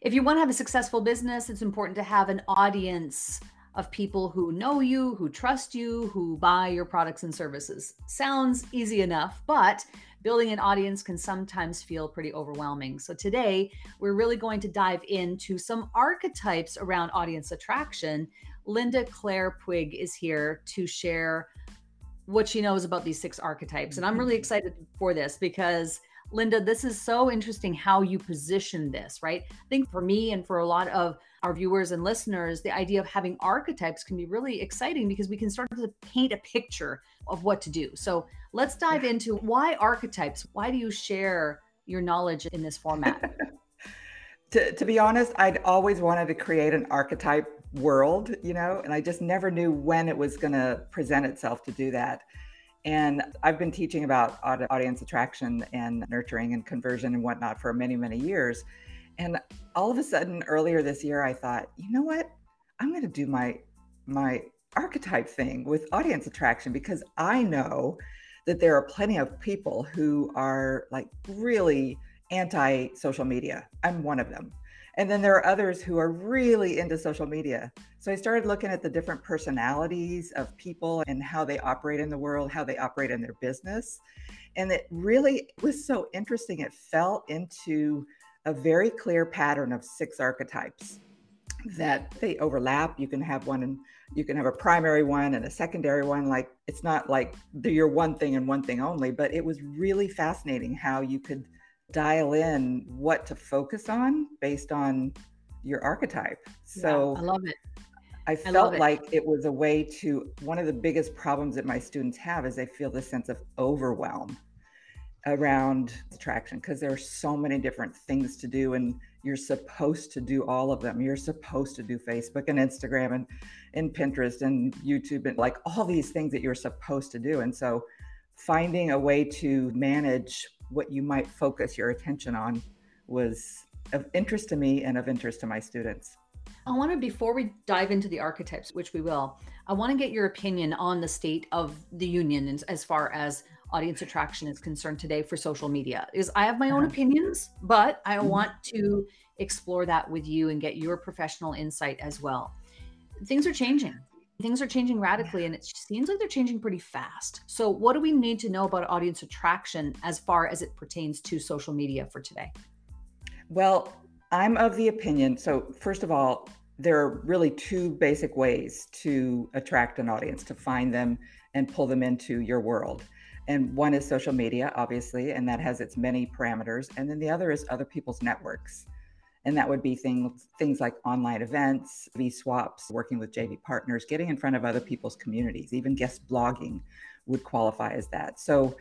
if you want to have a successful business, it's important to have an audience of people who know you, who trust you, who buy your products and services. Sounds easy enough, but building an audience can sometimes feel pretty overwhelming. So today, we're really going to dive into some archetypes around audience attraction. Linda Claire Puig is here to share what she knows about these six archetypes. And I'm really mm-hmm. excited for this because Linda, this is so interesting how you position this, right? I think for me and for a lot of our viewers and listeners, the idea of having archetypes can be really exciting because we can start to paint a picture of what to do. So let's dive into why archetypes? Why do you share your knowledge in this format? to, to be honest, I'd always wanted to create an archetype world, you know, and I just never knew when it was going to present itself to do that. And I've been teaching about audience attraction and nurturing and conversion and whatnot for many, many years. And all of a sudden, earlier this year, I thought, you know what? I'm going to do my my archetype thing with audience attraction because I know that there are plenty of people who are like really anti social media. I'm one of them. And then there are others who are really into social media. So I started looking at the different personalities of people and how they operate in the world, how they operate in their business. And it really was so interesting. It fell into a very clear pattern of six archetypes that they overlap. You can have one and you can have a primary one and a secondary one. Like it's not like you're one thing and one thing only, but it was really fascinating how you could dial in what to focus on based on your archetype. So yeah, I love it. I felt I like it. it was a way to one of the biggest problems that my students have is they feel this sense of overwhelm around attraction because there are so many different things to do and you're supposed to do all of them. You're supposed to do Facebook and Instagram and, and Pinterest and YouTube and like all these things that you're supposed to do. And so finding a way to manage what you might focus your attention on was of interest to me and of interest to my students. I want to, before we dive into the archetypes, which we will, I want to get your opinion on the state of the union as far as audience attraction is concerned today for social media. Is I have my own uh-huh. opinions, but I mm-hmm. want to explore that with you and get your professional insight as well. Things are changing things are changing radically and it seems like they're changing pretty fast. So, what do we need to know about audience attraction as far as it pertains to social media for today? Well, I'm of the opinion. So, first of all, there are really two basic ways to attract an audience, to find them and pull them into your world. And one is social media, obviously, and that has its many parameters. And then the other is other people's networks and that would be things things like online events V swaps, working with jv partners getting in front of other people's communities even guest blogging would qualify as that. So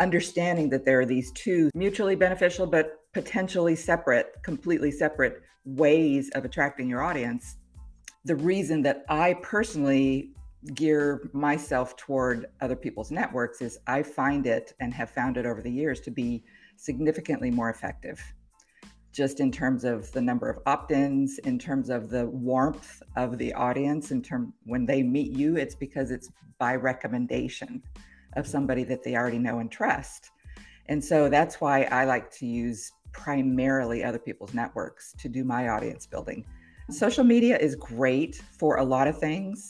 understanding that there are these two mutually beneficial but potentially separate completely separate ways of attracting your audience the reason that i personally gear myself toward other people's networks is i find it and have found it over the years to be significantly more effective just in terms of the number of opt-ins in terms of the warmth of the audience in term when they meet you it's because it's by recommendation of somebody that they already know and trust. And so that's why i like to use primarily other people's networks to do my audience building. Social media is great for a lot of things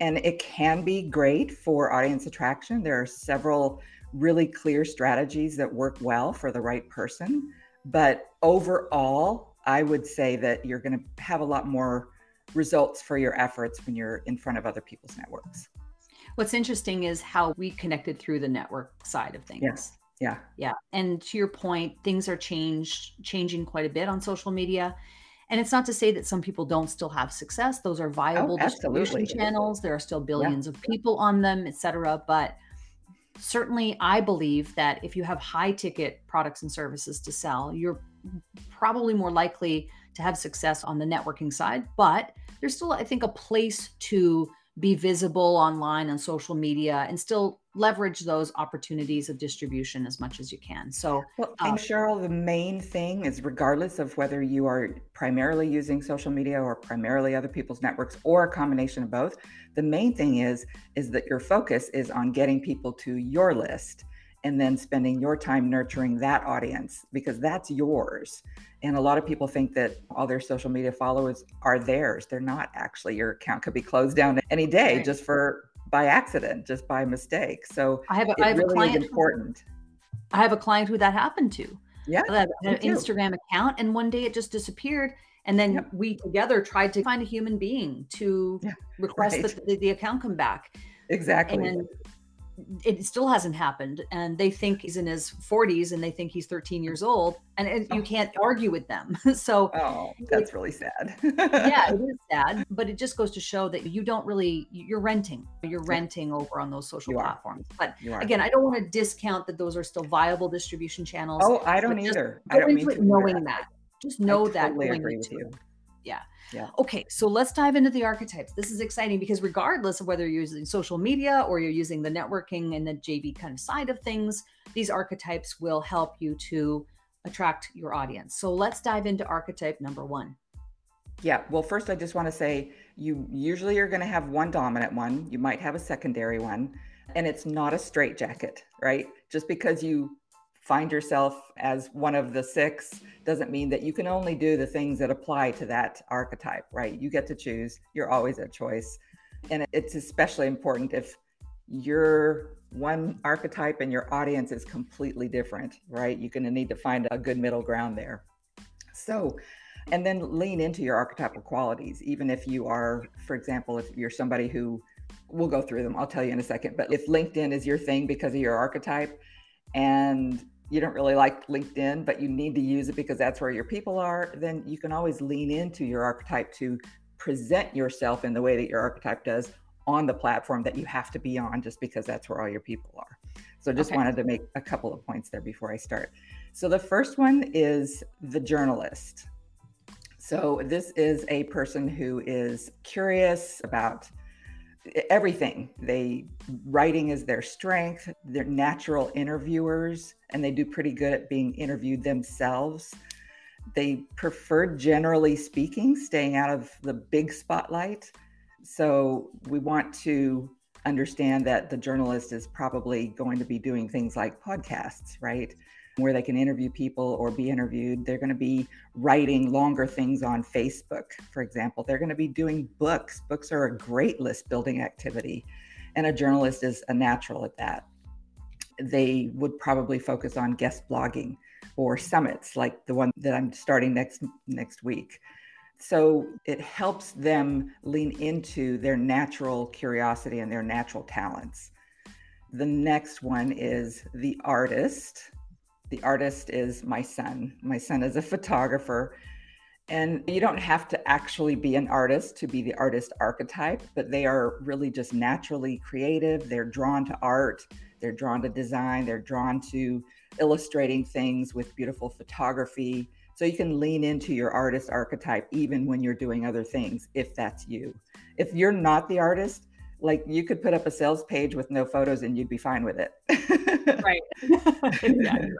and it can be great for audience attraction. There are several really clear strategies that work well for the right person but overall, I would say that you're going to have a lot more results for your efforts when you're in front of other people's networks. What's interesting is how we connected through the network side of things. Yes. Yeah. Yeah. And to your point, things are changed changing quite a bit on social media. And it's not to say that some people don't still have success. Those are viable oh, distribution channels. There are still billions yeah. of people on them, et cetera. But certainly I believe that if you have high ticket products and services to sell, you're probably more likely to have success on the networking side. But there's still, I think, a place to be visible online on social media and still leverage those opportunities of distribution as much as you can. So, well, um, Cheryl, the main thing is regardless of whether you are primarily using social media or primarily other people's networks or a combination of both, the main thing is is that your focus is on getting people to your list and then spending your time nurturing that audience because that's yours. And a lot of people think that all their social media followers are theirs. They're not actually. Your account could be closed down any day right. just for by accident, just by mistake. So I have a, I have really a client important. Who, I have a client who that happened to. Yeah. An Instagram account and one day it just disappeared. And then yep. we together tried to find a human being to yeah, request right. that the, the, account come back. Exactly. And it still hasn't happened. And they think he's in his 40s and they think he's 13 years old and it, you oh. can't argue with them. So oh that's really sad. Yeah it is sad but it just goes to show that you don't really you're renting. You're renting over on those social platforms. But again i don't want to discount that those are still viable distribution channels oh i don't either. I don't it knowing that. that. just know I that totally agree with you yeah yeah. Okay, so let's dive into the archetypes. This is exciting because regardless of whether you're using social media or you're using the networking and the JV kind of side of things, these archetypes will help you to attract your audience. So let's dive into archetype number 1. Yeah, well first I just want to say you usually are going to have one dominant one, you might have a secondary one, and it's not a straight jacket, right? Just because you find yourself as one of the six doesn't mean that you can only do the things that apply to that archetype, right? You get to choose. You're always a choice. And it's especially important if you're one archetype and your audience is completely different, right? You're going to need to find a good middle ground there. So, and then lean into your archetypal qualities, even if you are, for example, if you're somebody who we'll go through them, I'll tell you in a second, but if LinkedIn is your thing because of your archetype, and you don't really like LinkedIn, but you need to use it because that's where your people are, then you can always lean into your archetype to present yourself in the way that your archetype does on the platform that you have to be on just because that's where all your people are. So just okay. wanted to make a couple of points there before I start. So the first one is the journalist. So this is a person who is curious about everything. They writing is their strength. They're natural interviewers and they do pretty good at being interviewed themselves. They prefer generally speaking staying out of the big spotlight. So we want to understand that the journalist is probably going to be doing things like podcasts, right? Where they can interview people or be interviewed. They're going to be writing longer things on Facebook, for example. They're going to be doing books. Books are a great list building activity, and a journalist is a natural at that. They would probably focus on guest blogging or summits like the one that I'm starting next next week. So it helps them lean into their natural curiosity and their natural talents. The next one is the artist the artist is my son. My son is a photographer. And you don't have to actually be an artist to be the artist archetype, but they are really just naturally creative. They're drawn to art, they're drawn to design, they're drawn to illustrating things with beautiful photography. So you can lean into your artist archetype even when you're doing other things, if that's you. If you're not the artist, like you could put up a sales page with no photos and you'd be fine with it. right. yeah, exactly.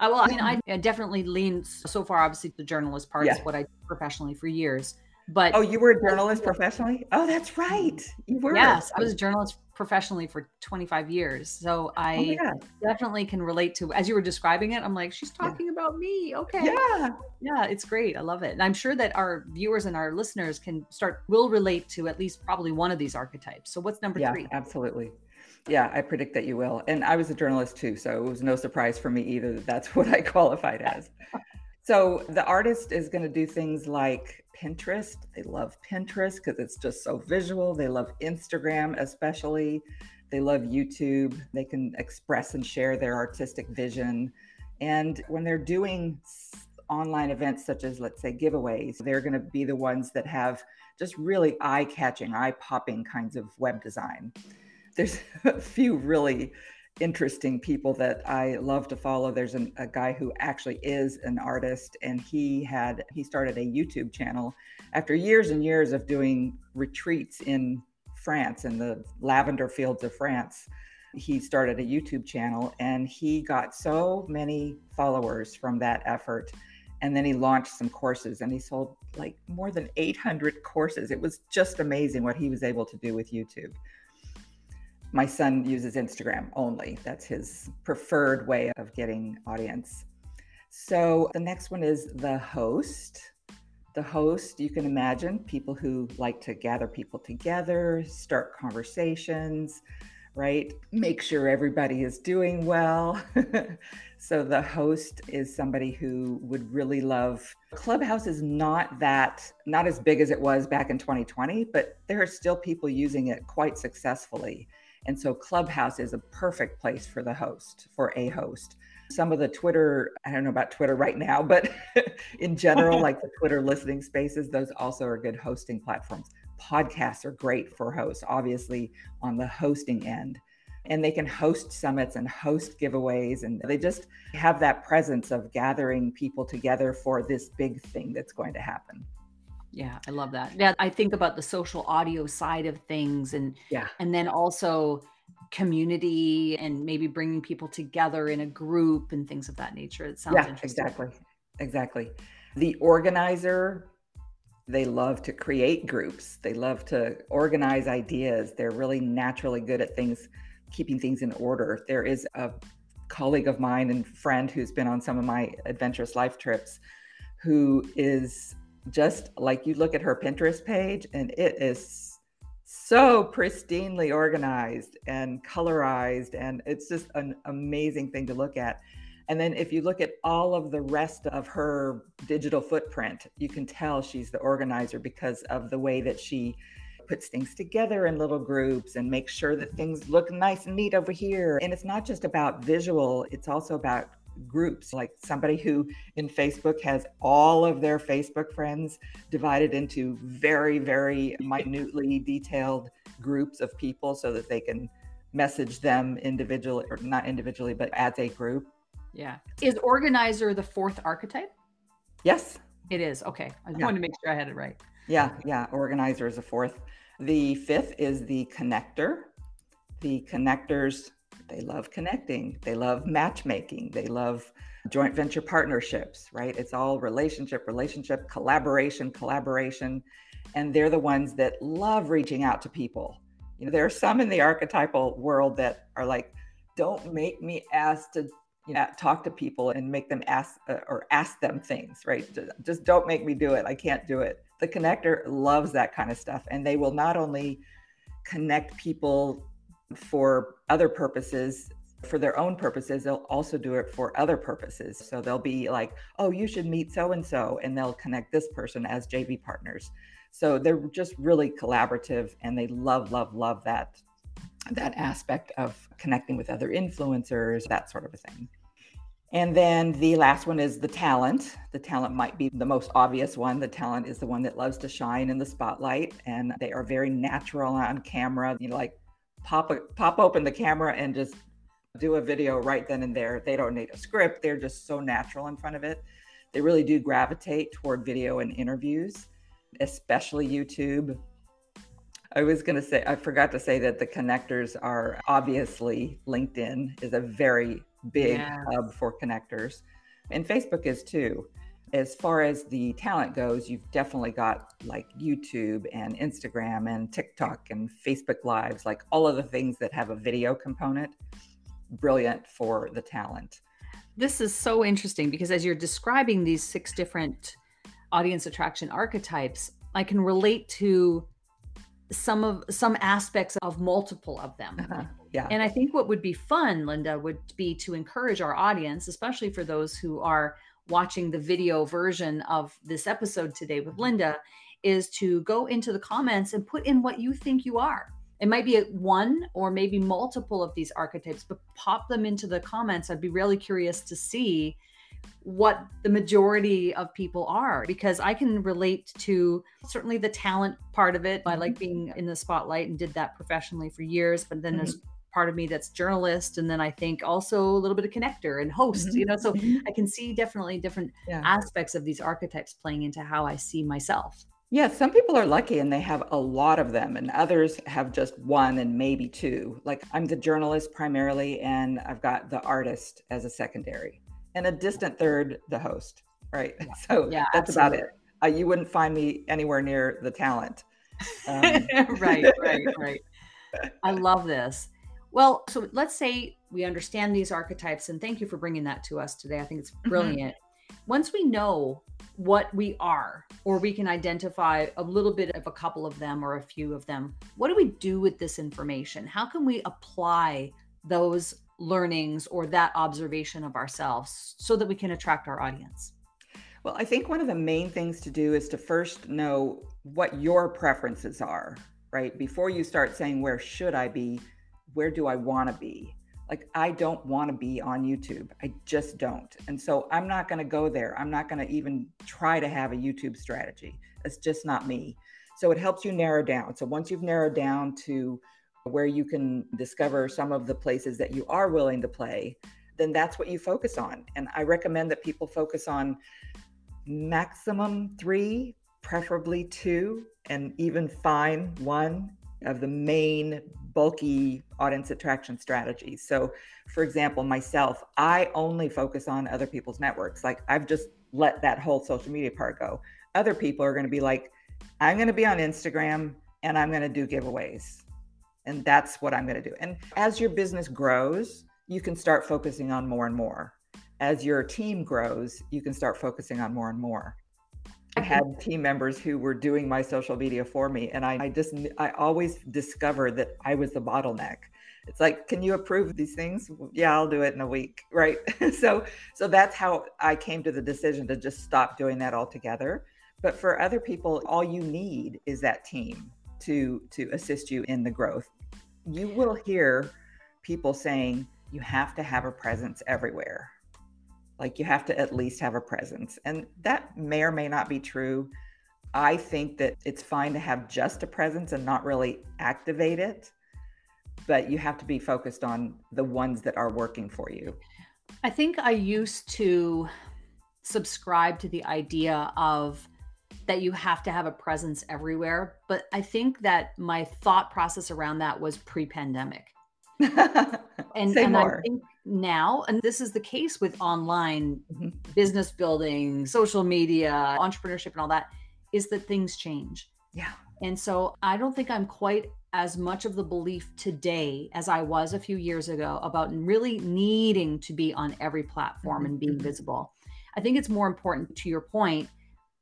Uh, well, I mean, I definitely lean so far. Obviously, the journalist part yeah. is what I professionally for years. But oh, you were a journalist professionally? Oh, that's right. You were. Yes, I was a journalist professionally for 25 years. So oh I oh definitely can relate to as you were describing it. I'm like, she's talking yeah. about me. Okay. Yeah. Yeah, it's great. I love it. And I'm sure that our viewers and our listeners can start will relate to at least probably one of these archetypes. So what's number yeah, three? Absolutely. Yeah, I predict that you will. And I was a journalist too, so it was no surprise for me either that that's what I qualified as. So the artist is going to do things like Pinterest. They love Pinterest because it's just so visual. They love Instagram, especially. They love YouTube. They can express and share their artistic vision. And when they're doing online events such as, let's say, giveaways, they're going to be the ones that have just really eye catching, eye popping kinds of web design there's a few really interesting people that I love to follow. There's an, a guy who actually is an artist, and he had he started a YouTube channel after years and years of doing retreats in France in the lavender fields of France. He started a YouTube channel, and he got so many followers from that effort. And then he launched some courses, and he sold like more than 800 courses. It was just amazing what he was able to do with YouTube. My son uses Instagram only. That's his preferred way of getting audience. So the next one is the host. The host, you can imagine people who like to gather people together, start conversations, right? Make sure everybody is doing well. so the host is somebody who would really love Clubhouse is not that not as big as it was back in 2020, but there are still people using it quite successfully. And so Clubhouse is a perfect place for the host, for a host. Some of the Twitter, I don't know about Twitter right now, but in general, like the Twitter listening spaces, those also are good hosting platforms. Podcasts are great for hosts, obviously, on the hosting end. And they can host summits and host giveaways. And they just have that presence of gathering people together for this big thing that's going to happen. Yeah, I love that. Yeah, I think about the social audio side of things and yeah. and then also community and maybe bringing people together in a group and things of that nature. It sounds yeah, exactly. Exactly. The organizer they love to create groups. They love to organize ideas. They're really naturally good at things keeping things in order. There is a colleague of mine and friend who's been on some of my adventurous life trips who is just like you look at her Pinterest page and it is so pristinely organized and colorized and it's just an amazing thing to look at. And then if you look at all of the rest of her digital footprint, you can tell she's the organizer because of the way that she puts things together in little groups and makes sure that things look nice and neat over here. And it's not just about visual, it's also about groups, like somebody who in Facebook has all of their Facebook friends divided into very, very minutely detailed groups of people so that they can message them individually or not individually, but as a group. Yeah. Is organizer the fourth archetype? Yes. It is. Okay. I yeah. wanted to make sure I had it right. Yeah. Yeah. Organizer is a fourth. The fifth is the connector. The connectors they love connecting, they love matchmaking, they love joint venture partnerships, right? It's all relationship, relationship, collaboration, collaboration. And they're the ones that love reaching out to people. You know, there are some in the archetypal world that are like, don't make me ask to you know, talk to people and make them ask uh, or ask them things, right? Just don't make me do it. I can't do it. The connector loves that kind of stuff. And they will not only connect people for other purposes for their own purposes they'll also do it for other purposes so they'll be like oh you should meet so and so and they'll connect this person as jv partners so they're just really collaborative and they love love love that that aspect of connecting with other influencers that sort of a thing and then the last one is the talent. The talent might be the most obvious one. The talent is the one that loves to shine in the spotlight and they are very natural on camera. You know, like pop a, pop open the camera and just do a video right then and there. They don't need a script. They're just so natural in front of it. They really do gravitate toward video and interviews, especially YouTube. I was going to say, I forgot to say that the connectors are obviously LinkedIn is a very big yeah. hub for connectors, and Facebook is too as far as the talent goes, you've definitely got like YouTube and Instagram and TikTok and Facebook Lives, like all of the things that have a video component. Brilliant for the talent. This is so interesting because as you're describing these six different audience attraction archetypes, I can relate to some of some aspects of multiple of them. Uh-huh. Yeah. And I think what would be fun, Linda, would be to encourage our audience, especially for those who are watching the video version of this episode today with Linda is to go into the comments and put in what you think you are. It might be one or maybe multiple of these archetypes, but pop them into the comments. I'd be really curious to see what the majority of people are because I can relate to certainly the talent part of it. I like mm-hmm. being in the spotlight and did that professionally for years, but then mm-hmm. there's part of me that's journalist and then i think also a little bit of connector and host mm-hmm. you know so mm-hmm. i can see definitely different yeah. aspects of these archetypes playing into how i see myself yeah some people are lucky and they have a lot of them and others have just one and maybe two like i'm the journalist primarily and i've got the artist as a secondary and a distant third the host right yeah. so yeah, that's absolutely. about it uh, you wouldn't find me anywhere near the talent um. right right right i love this Well, so let's say we understand these archetypes, and thank you for bringing that to us today. I think it's mm-hmm. brilliant. Mm-hmm. Once we know what we are, or we can identify a little bit of a couple of them or a few of them, what do we do with this information? How can we apply those learnings or that observation of ourselves so that we can attract our audience? Well, I think one of the main things to do is to first know what your preferences are, right? Before you start saying, where should I be? Where do I want to be? Like, I don't want to be on YouTube. I just don't. And so I'm not going to go there. I'm not going to even try to have a YouTube strategy. It's just not me. So it helps you narrow down. So once you've narrowed down to where you can discover some of the places that you are willing to play, then that's what you focus on. And I recommend that people focus on maximum three, preferably two, and even fine one of the main bulky audience attraction strategies. So, for example, myself, I only focus on other people's networks. Like I've just let that whole social media part go. Other people are going to be like, I'm going to be on Instagram and I'm going to do giveaways. And that's what I'm going to do. And as your business grows, you can start focusing on more and more. As your team grows, you can start focusing on more and more. Had team members who were doing my social media for me, and I, I just I always discovered that I was the bottleneck. It's like, can you approve these things? Yeah, I'll do it in a week, right? so so that's how I came to the decision to just stop doing that altogether. But for other people, all you need is that team to to assist you in the growth. You will hear people saying you have to have a presence everywhere. Like you have to at least have a presence. And that may or may not be true. I think that it's fine to have just a presence and not really activate it, but you have to be focused on the ones that are working for you. I think I used to subscribe to the idea of that you have to have a presence everywhere. But I think that my thought process around that was pre pandemic. and, and I think now, and this is the case with online mm-hmm. business building, social media, entrepreneurship, and all that, is that things change. Yeah. And so I don't think I'm quite as much of the belief today as I was a few years ago about really needing to be on every platform mm-hmm. and being mm-hmm. visible. I think it's more important to your point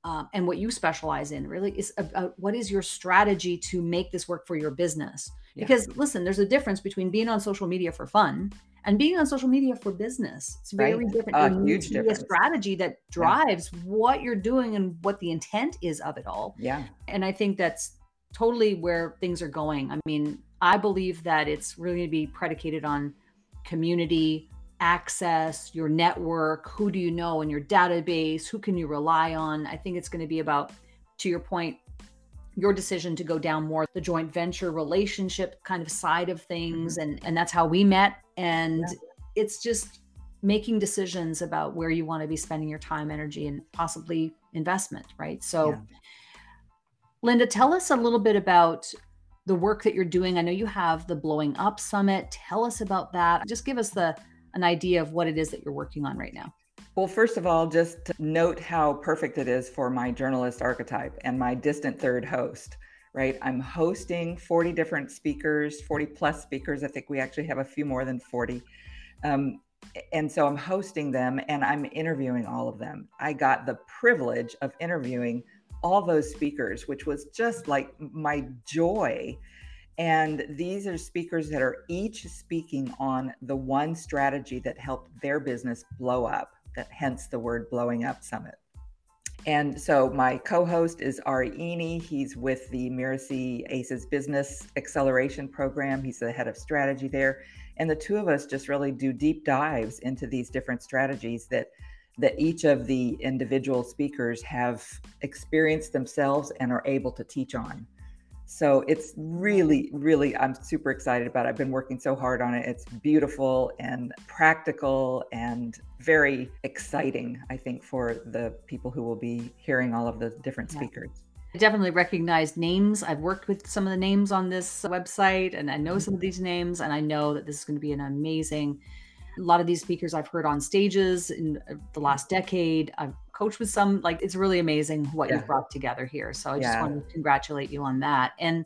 um, and what you specialize in really is about what is your strategy to make this work for your business yeah. because listen there's a difference between being on social media for fun and being on social media for business it's very right. different uh, huge difference. a strategy that drives yeah. what you're doing and what the intent is of it all yeah and i think that's totally where things are going i mean i believe that it's really going to be predicated on community access, your network, who do you know in your database, who can you rely on. I think it's going to be about, to your point, your decision to go down more the joint venture relationship kind of side of things. Mm-hmm. And, and that's how we met. And yeah. it's just making decisions about where you want to be spending your time, energy, and possibly investment, right? So, yeah. Linda, tell us a little bit about the work that you're doing. I know you have the Blowing Up Summit. Tell us about that. Just give us the an idea of what it is that you're working on right now? Well, first of all, just note how perfect it is for my journalist archetype and my distant third host, right? I'm hosting 40 different speakers, 40 plus speakers. I think we actually have a few more than 40. Um, and so I'm hosting them and I'm interviewing all of them. I got the privilege of interviewing all those speakers, which was just like my joy and these are speakers that are each speaking on the one strategy that helped their business blow up, that hence the word blowing up summit. And so my co-host is Ari Eni. He's with the Miracy Aces Business Acceleration Program. He's the head of strategy there. And the two of us just really do deep dives into these different strategies that that each of the individual speakers have experienced themselves and are able to teach on. So it's really, really, I'm super excited about it. I've been working so hard on it. It's beautiful and practical and very exciting, I think, for the people who will be hearing all of the different speakers. I definitely recognize names. I've worked with some of the names on this website and I know some of these names, and I know that this is going to be an amazing. A lot of these speakers I've heard on stages in uh, the last decade. I've coach with some like it's really amazing what yeah. you've brought together here so i just yeah. want to congratulate you on that and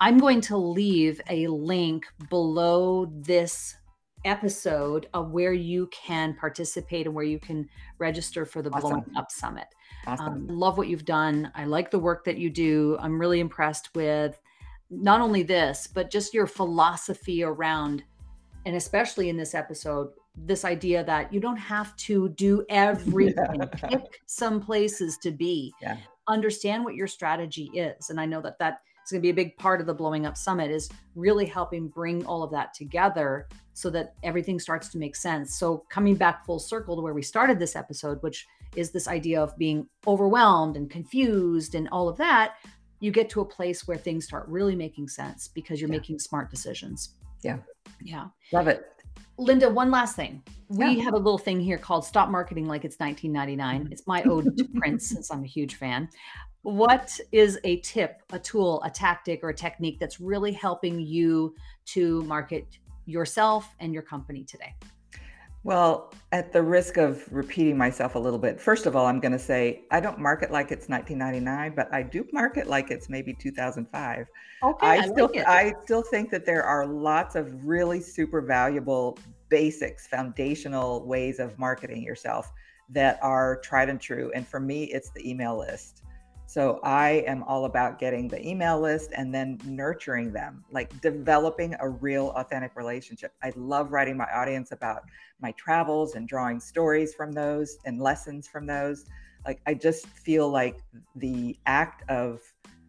I'm going to leave a link below this episode of where you can participate and where you can register for the awesome. Blowing Up Summit. Awesome. Um, love what you've done. I like the work that you do. I'm really impressed with not only this, but just your philosophy around, and especially in this episode, this idea that you don't have to do everything. Yeah. Pick some places to be. Yeah. Understand what your strategy is. And I know that that is going to be a big part of the blowing up summit is really helping bring all of that together so that everything starts to make sense. So coming back full circle to where we started this episode, which is this idea of being overwhelmed and confused and all of that, you get to a place where things start really making sense because you're yeah. making smart decisions. Yeah. Yeah. Love it. Linda, one last thing. We yeah. have a little thing here called Stop Marketing Like It's 1999. Mm-hmm. It's my ode to Prince since I'm a huge fan. What is a tip, a tool, a tactic, or a technique that's really helping you to market yourself and your company today? Well, at the risk of repeating myself a little bit, first of all, I'm going to say I don't market like it's 1999, but I do market like it's maybe 2005. Okay, I, I still like I still think that there are lots of really super valuable basics, foundational ways of marketing yourself that are tried and true. And for me, it's the email list. So I am all about getting the email list and then nurturing them, like developing a real authentic relationship. I love writing my audience about my travels and drawing stories from those and lessons from those. Like I just feel like the act of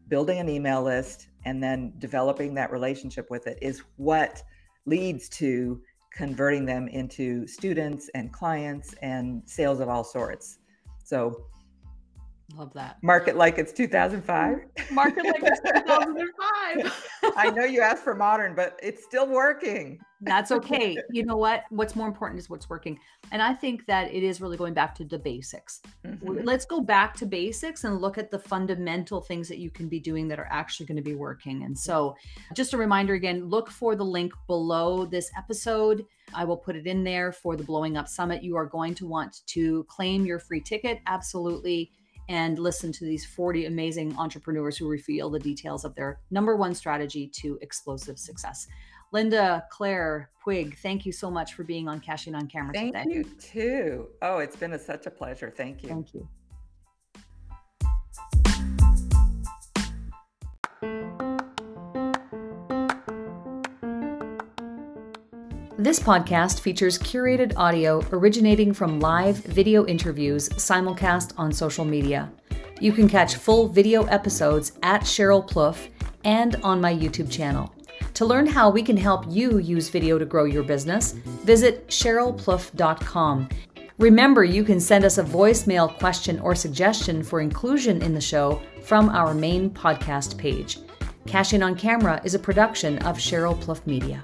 building an email list and then developing that relationship with it is what leads to converting them into students and clients and sales of all sorts. So Love that. Market like it's 2005. Market like it's 2005. I know you asked for modern, but it's still working. That's okay. You know what? What's more important is what's working. And I think that it is really going back to the basics. Mm-hmm. Let's go back to basics and look at the fundamental things that you can be doing that are actually going to be working. And so, just a reminder again look for the link below this episode. I will put it in there for the Blowing Up Summit. You are going to want to claim your free ticket. Absolutely and listen to these 40 amazing entrepreneurs who reveal the details of their number one strategy to explosive success. Linda, Claire, Puig, thank you so much for being on Cashing on Camera thank today. Thank you too. Oh, it's been a, such a pleasure. Thank you. Thank you. This podcast features curated audio originating from live video interviews simulcast on social media. You can catch full video episodes at Cheryl Plouffe and on my YouTube channel. To learn how we can help you use video to grow your business, visit CherylPlouffe.com. Remember, you can send us a voicemail question or suggestion for inclusion in the show from our main podcast page. Cashing in on Camera is a production of Cheryl Plouffe Media.